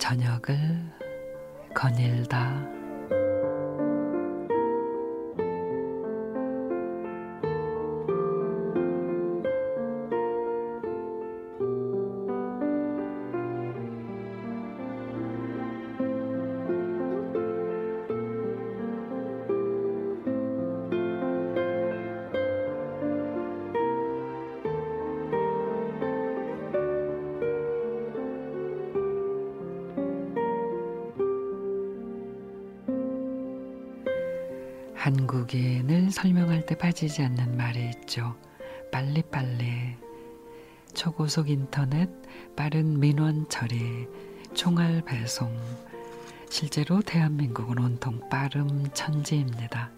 저녁을 거닐다. 한국에 늘 설명할 때 빠지지 않는 말이 있죠. 빨리빨리. 초고속 인터넷, 빠른 민원 처리, 총알 배송. 실제로 대한민국은 온통 빠름 천지입니다.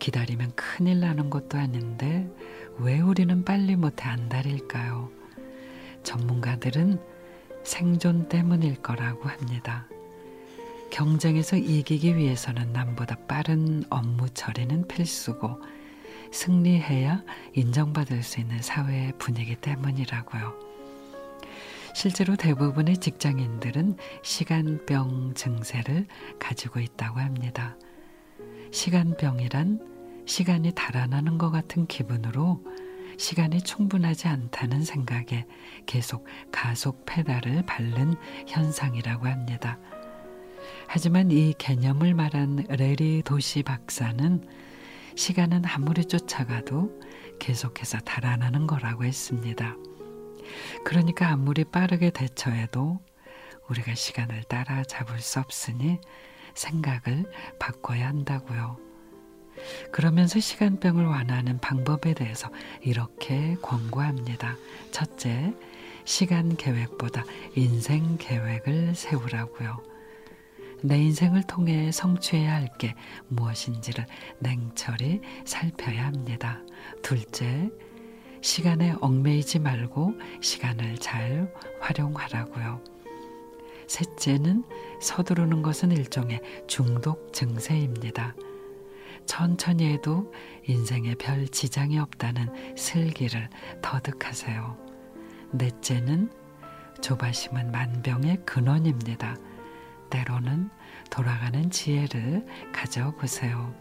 기다리면 큰일 나는 것도 아닌데 왜 우리는 빨리 못해 안달일까요? 전문가들은 생존 때문일 거라고 합니다. 경쟁에서 이기기 위해서는 남보다 빠른 업무 처리는 필수고 승리해야 인정받을 수 있는 사회의 분위기 때문이라고요. 실제로 대부분의 직장인들은 시간병 증세를 가지고 있다고 합니다. 시간병이란 시간이 달아나는 것 같은 기분으로 시간이 충분하지 않다는 생각에 계속 가속 페달을 밟는 현상이라고 합니다. 하지만 이 개념을 말한 레리 도시 박사는 시간은 아무리 쫓아가도 계속해서 달아나는 거라고 했습니다. 그러니까 아무리 빠르게 대처해도 우리가 시간을 따라잡을 수 없으니 생각을 바꿔야 한다고요. 그러면서 시간병을 완화하는 방법에 대해서 이렇게 권고합니다. 첫째, 시간 계획보다 인생 계획을 세우라고요. 내 인생을 통해 성취해야 할 게 무엇인지를 냉철히 살펴야 합니다. 둘째, 시간에 얽매이지 말고 시간을 잘 활용하라고요. 셋째는 서두르는 것은 일종의 중독 증세입니다. 천천히 해도 인생에 별 지장이 없다는 슬기를 터득하세요. 넷째는 조바심은 만병의 근원입니다. 때로는 돌아가는 지혜를 가져보세요.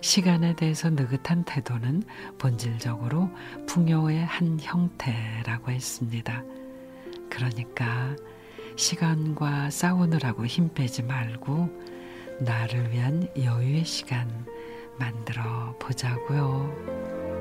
시간에 대해서 느긋한 태도는 본질적으로 풍요의 한 형태라고 했습니다. 그러니까 시간과 싸우느라고 힘 빼지 말고 나를 위한 여유의 시간 만들어 보자고요.